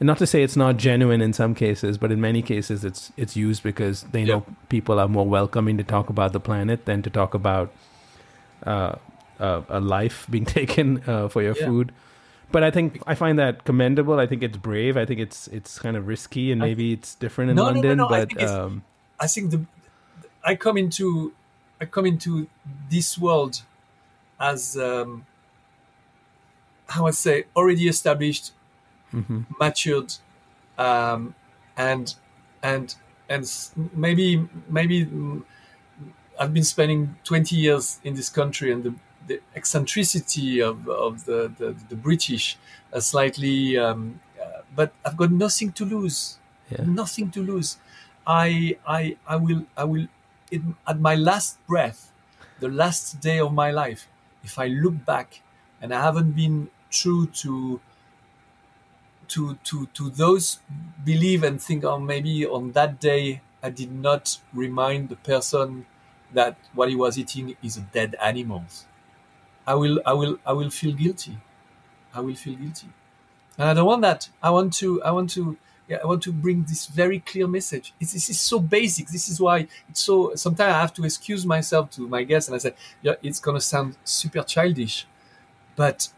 And not to say it's not genuine in some cases, but in many cases it's it's used because they know people are more welcoming to talk about the planet than to talk about uh, uh, a life being taken uh, for your Yeah. food. But I think I find that commendable. I think it's brave. I think it's it's kind of risky, and maybe it's different in No, no, no, London. no, I But think um, I think the I come into I come into this world as um, how I say already established, mhm. matured, um, and and and maybe maybe I've been spending twenty years in this country, and the, the eccentricity of of the the, the British are slightly, um, uh, but I've got nothing to lose yeah, nothing to lose. I I I will I will in, at my last breath, the last day of my life, if I look back and I haven't been true to to to to those believe and think oh maybe on that day I did not remind the person that what he was eating is a dead animal. I will I will I will feel guilty. I will feel guilty. And I don't want that. I want to I want to yeah, I want to bring this very clear message. It's, this is so basic. This is why it's so. Sometimes I have to excuse myself to my guests, and I say, "Yeah, it's gonna sound super childish, but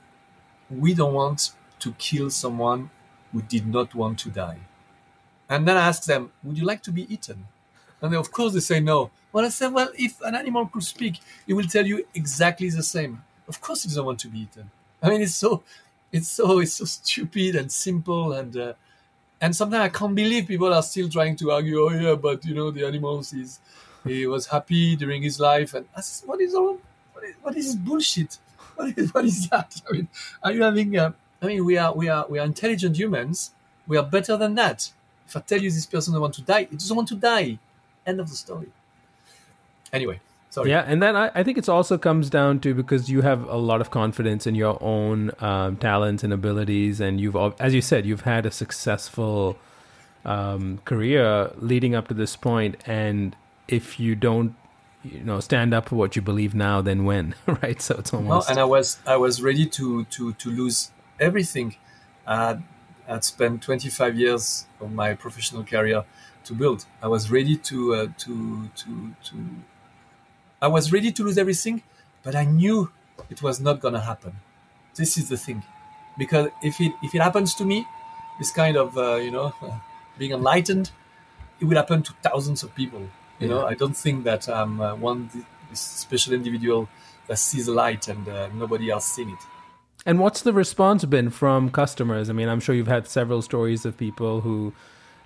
we don't want to kill someone who did not want to die." And then I ask them, "Would you like to be eaten?" And they, of course, they say no. Well, I said, "Well, if an animal could speak, it will tell you exactly the same. Of course, it doesn't want to be eaten. I mean, it's so, it's so, it's so stupid and simple and." Uh, and sometimes I can't believe people are still trying to argue, oh yeah, but you know the animals is he was happy during his life, and I said, what is all what is, what is this bullshit? What is what is that? I mean, are you having? Uh, I mean, we are we are we are intelligent humans. We are better than that. If I tell you this person doesn't want to die, it doesn't want to die. End of the story. Anyway, sorry. Yeah, and then I, I think it also comes down to because you have a lot of confidence in your own um, talents and abilities, and you've, as you said, you've had a successful um, career leading up to this point, and if you don't, you know, stand up for what you believe now, then when, right? So it's almost and I was I was ready to to to lose everything. Uh, I'd spent 25 years of my professional career to build. I was ready to uh, to to to. I was ready to lose everything, but I knew it was not gonna happen. This is the thing, because if it if it happens to me, this kind of uh, you know being enlightened, it will happen to thousands of people. You know, I don't think that I'm uh, one special individual that sees the light and uh, nobody else seen it. And what's the response been from customers? I mean, I'm sure you've had several stories of people who,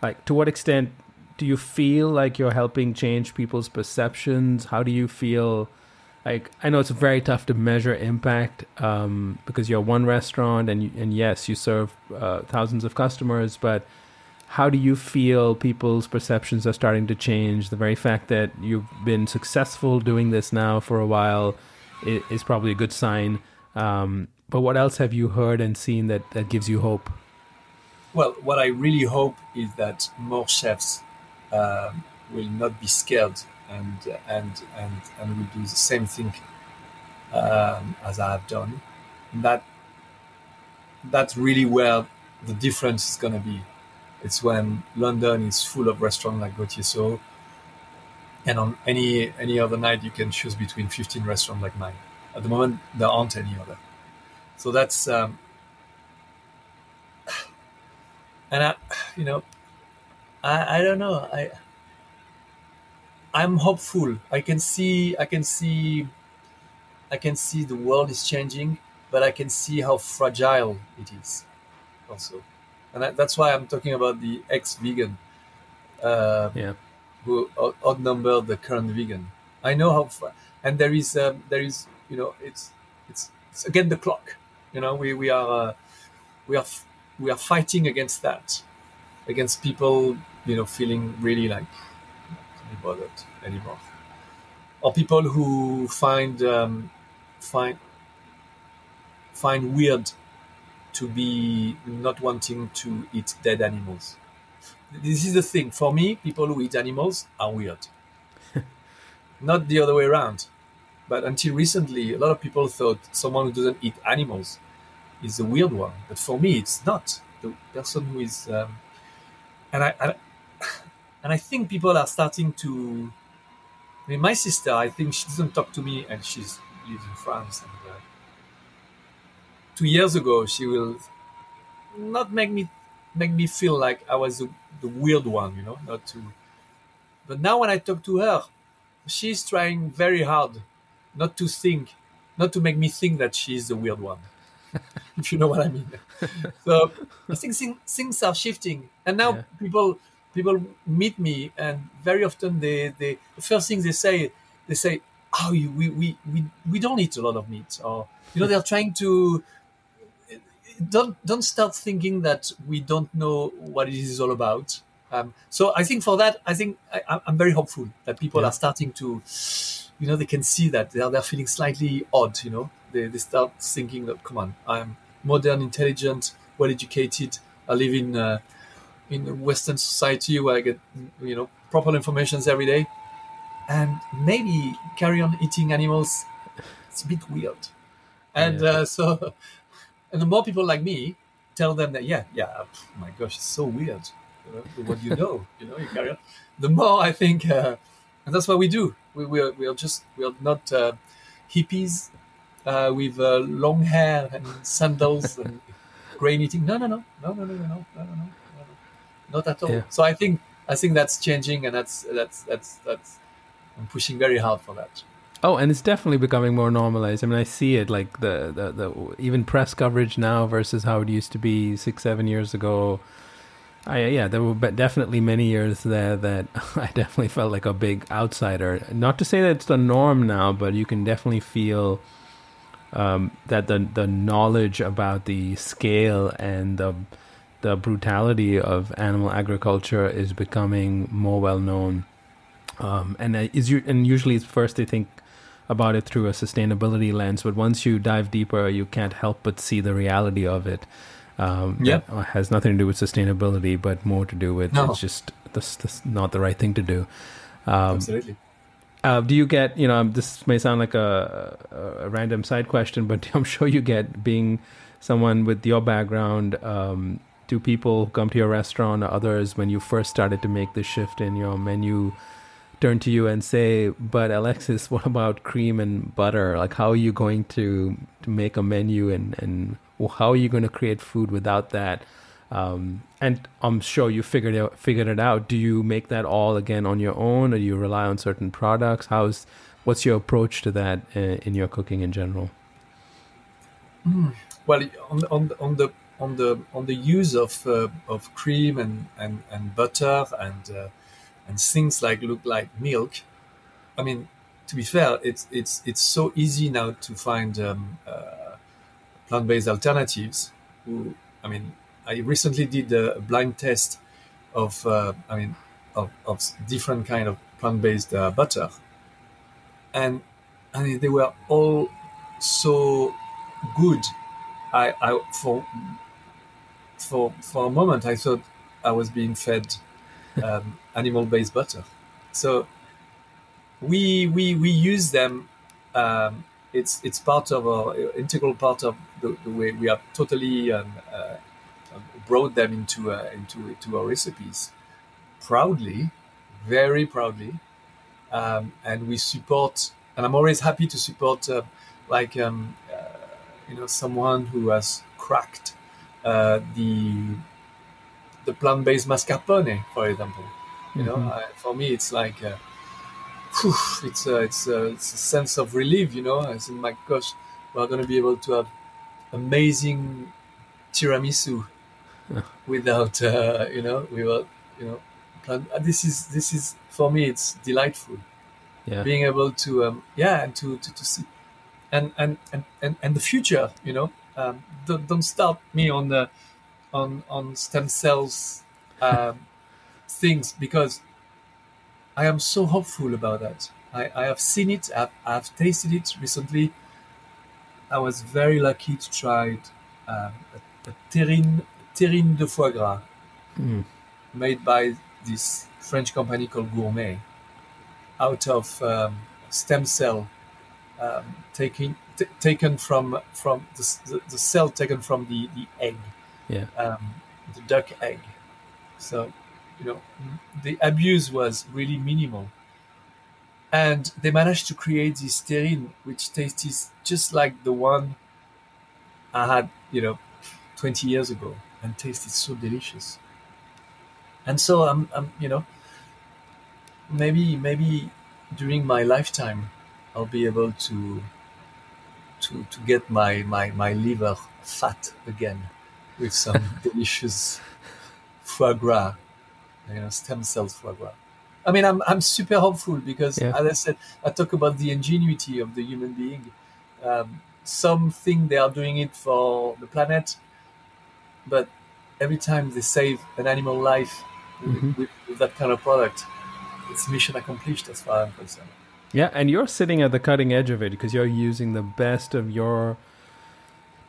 like, to what extent do you feel like you're helping change people's perceptions? How do you feel like I know it's very tough to measure impact um, because you're one restaurant and and yes, you serve uh, thousands of customers, but how do you feel people's perceptions are starting to change? The very fact that you've been successful doing this now for a while is, is probably a good sign. Um, but what else have you heard and seen that, that gives you hope? Well, what I really hope is that more chefs um, will not be scared and and and and will do the same thing um, as I have done. That that's really where the difference is going to be. It's when London is full of restaurants like Gauthier So, and on any any other night you can choose between 15 restaurants like mine. At the moment, there aren't any other. So that's um, and I, you know, I I don't know I. I'm hopeful. I can see I can see I can see the world is changing, but I can see how fragile it is also. And that, that's why I'm talking about the ex-vegan uh, yeah. who outnumber the current vegan. I know how fra- and there is um, there is you know it's it's, it's again the clock. You know we we are uh, we are f- we are fighting against that, against people you know feeling really like be bothered anymore. Or people who find um, find find weird to be not wanting to eat dead animals. This is the thing. For me, people who eat animals are weird. not the other way around. But until recently, a lot of people thought someone who doesn't eat animals is a weird one. But for me, it's not. The person who is, um, and I, I and I think people are starting to. I mean, my sister, I think she doesn't talk to me, and she's lives in France. And uh, two years ago, she will not make me make me feel like I was the, the weird one, you know, not to. But now, when I talk to her, she's trying very hard not to think, not to make me think that she's the weird one. if you know what I mean. so I think things, things are shifting, and now yeah. people people meet me and very often they, they the first thing they say they say oh we, we, we, we don't eat a lot of meat or you know they're trying to don't don't start thinking that we don't know what it is all about um, so I think for that I think I, am very hopeful that people yeah. are starting to you know they can see that they're, they're feeling slightly odd you know they, they start thinking that come on I'm modern intelligent well educated I live in uh, in the Western society where I get you know proper informations every day, and maybe carry on eating animals. It's a bit weird, and yeah. uh, so and the more people like me tell them that yeah yeah my gosh it's so weird. You know, what you know you know you carry on. The more I think uh, and that's what we do. We we are, we are just we are not uh, hippies uh, with uh, long hair and sandals and grain eating. No no no. No no no no no no no not at all. Yeah. So I think I think that's changing, and that's that's that's that's I'm pushing very hard for that. Oh, and it's definitely becoming more normalized. I mean, I see it like the, the, the even press coverage now versus how it used to be six, seven years ago. I, yeah, there were definitely many years there that I definitely felt like a big outsider. Not to say that it's the norm now, but you can definitely feel um, that the the knowledge about the scale and the the brutality of animal agriculture is becoming more well known. Um, and is you and usually it's first they think about it through a sustainability lens, but once you dive deeper, you can't help but see the reality of it. Um, yep. has nothing to do with sustainability, but more to do with no. it's just this, this not the right thing to do. Um, Absolutely. Uh, do you get you know this may sound like a, a, a, random side question, but I'm sure you get being someone with your background. Um, do people come to your restaurant or others when you first started to make the shift in your menu turn to you and say, "But Alexis, what about cream and butter? Like, how are you going to to make a menu and and how are you going to create food without that?" Um, and I'm sure you figured it figured it out. Do you make that all again on your own, or do you rely on certain products? How's what's your approach to that in, uh, in your cooking in general? Mm. Well, on on on the on the on the use of uh, of cream and, and, and butter and uh, and things like look like milk. I mean, to be fair, it's it's it's so easy now to find um, uh, plant-based alternatives. Who, I mean, I recently did a blind test of, uh, I mean, of, of different kind of plant-based uh, butter, and I mean they were all so good. I, I for for for a moment I thought I was being fed um, animal-based butter. So we we we use them. Um, it's it's part of our integral part of the, the way we have totally um, uh, brought them into uh, into into our recipes proudly, very proudly, um, and we support. And I'm always happy to support, uh, like um, uh, you know, someone who has cracked uh, the the plant-based mascarpone, for example. You know, Mhm. I, for me, it's like uh, whew, it's a, it's a, it's a sense of relief. You know, I think, my gosh, we're going to be able to have amazing tiramisu Yeah. without, uh, you know, without, you know, plant. uh, This is this is for me, it's delightful Yeah. being able to, um, yeah, and to, to, to see, and and, and and and the future. You know, um, don't, don't start me on the on on stem cells um, things because I am so hopeful about that. I, I have seen it. I've, I've tasted it recently. I was very lucky to try um, a, a terrine, terrine de foie gras Mm. made by this French company called Gourmey out of um, stem cell um, taking, t- taken from from the, the, the cell taken from the, the egg Yeah. um, the duck egg. So, you know, the abuse was really minimal. And they managed to create this terrine, which tastes just like the one I had, you know, 20 years ago and tasted so delicious. And so I'm, I'm you know, maybe, maybe during my lifetime, I'll be able to, to, to get my, my, my liver fat again with some delicious foie gras, you know, stem cells foie gras. I mean, I'm, I'm super hopeful because, Yeah. as I said, I talk about the ingenuity of the human being. Um, some think they are doing it for the planet, but every time they save an animal life Mhm. with, with that kind of product, it's mission accomplished as far as I'm concerned. Yeah, and you're sitting at the cutting edge of it because you're using the best of your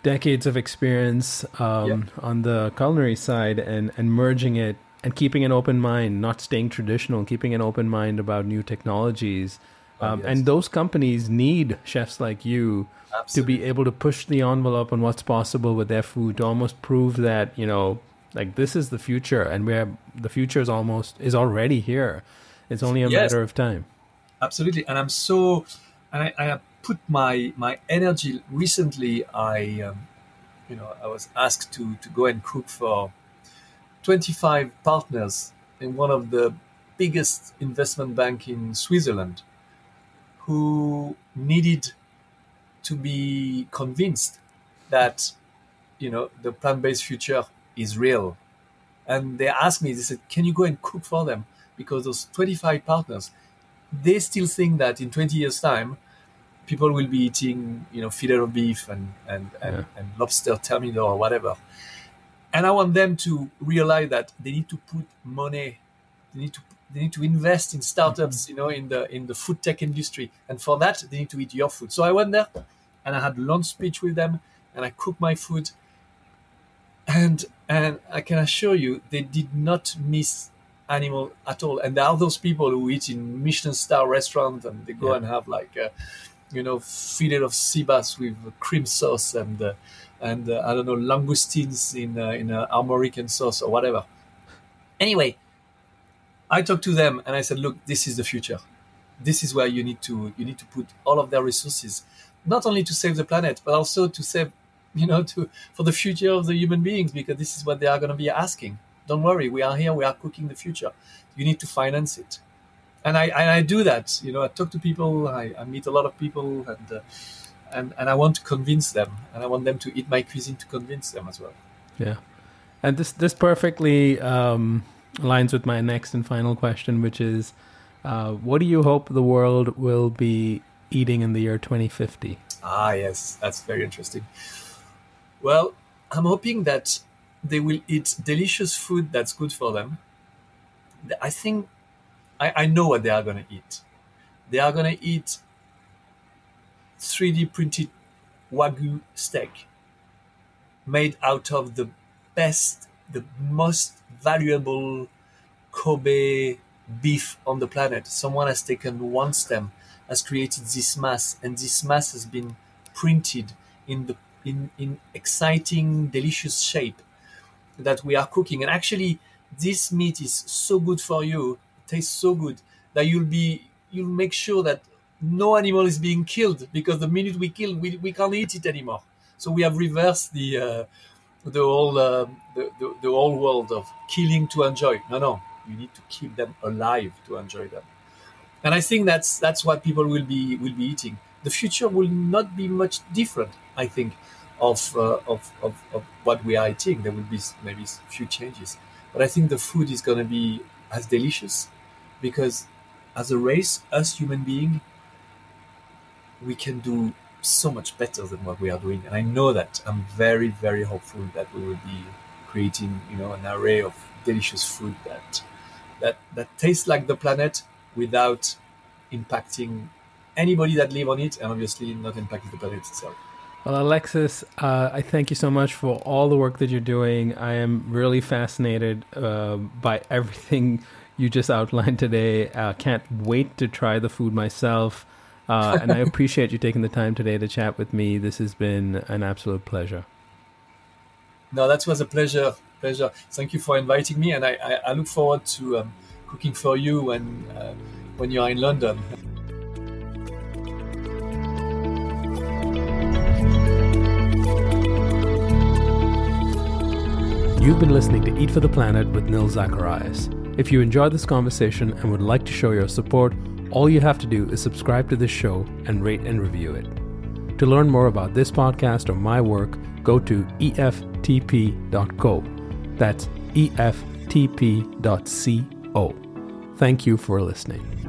decades of experience um, on the culinary side and, and merging it and keeping an open mind, not staying traditional, keeping an open mind about new technologies. Oh, Um, yes. And those companies need chefs like you to be able to push the envelope on what's possible with their food to almost prove that you know like this is the future and where the future is almost is already here it's only a Yes. matter of time absolutely and i'm so and i, I have put my my energy recently i um, you know i was asked to to go and cook for 25 partners in one of the biggest investment bank in switzerland who needed to be convinced that you know the plant-based future is real. And they asked me they said can you go and cook for them? Because those 25 partners they still think that in 20 years time people will be eating you know fillet of beef and and, and, Yeah. and lobster thermidor or whatever. And i want them to realize that they need to put money they need to they need to invest in startups you know in the in the food tech industry. And for that they need to eat your food. So i went there and i had lunch speech with them and i cooked my food. And and i can assure you they did not miss animal at all. And there are those people who eat in michelin star restaurant and they go Yeah. and have like a, you know fillet of sea bass with cream sauce and uh, and uh, i don't know langoustines in uh, in uh, armorican sauce or whatever. Anyway i talked to them and i said look this is the future. This is where you need to you need to put all of their resources not only to save the planet but also to save you know to for the future of the human beings because this is what they are going to be asking don't worry we are here we are cooking the future you need to finance it and i and i do that you know i talk to people i, I meet a lot of people and uh, and and i want to convince them and i want them to eat my cuisine to convince them as well Yeah, and this this perfectly um, aligns with my next and final question, which is, Uh, what do you hope the world will be eating in the year 2050? Ah, yes, that's very interesting. Well, I'm hoping that they will eat delicious food that's good for them. I think I, I know what they are going to eat. They are going to eat 3D printed Wagyu steak made out of the best, the most valuable Kobe beef on the planet. Someone has taken one stem, has created this mass, and this mass has been printed in the in, in exciting, delicious shape that we are cooking. And actually, this meat is so good for you, tastes so good that you'll be you'll make sure that no animal is being killed because the minute we kill, we, we can't eat it anymore. So we have reversed the uh, the whole uh, the, the, the whole world of killing to enjoy. No, no, you need to keep them alive to enjoy them. And I think that's that's what people will be will be eating. The future will not be much different. I think of, uh, of, of, of what we are eating. There will be maybe a few changes, but I think the food is going to be as delicious because as a race, us human being, we can do so much better than what we are doing. And I know that I'm very, very hopeful that we will be creating, you know, an array of delicious food that that that tastes like the planet without impacting anybody that live on it, and obviously not impacting the planet itself. Well, Alexis, uh, I thank you so much for all the work that you're doing. I am really fascinated uh, by everything you just outlined today. I uh, can't wait to try the food myself. Uh, and I appreciate you taking the time today to chat with me. This has been an absolute pleasure. No, that was a pleasure. Pleasure. Thank you for inviting me, and I, I, I look forward to um, cooking for you when uh, when you are in London. You've been listening to Eat for the Planet with Nil Zacharias. If you enjoyed this conversation and would like to show your support, all you have to do is subscribe to this show and rate and review it. To learn more about this podcast or my work, go to eftp.co. That's eftp.co. Thank you for listening.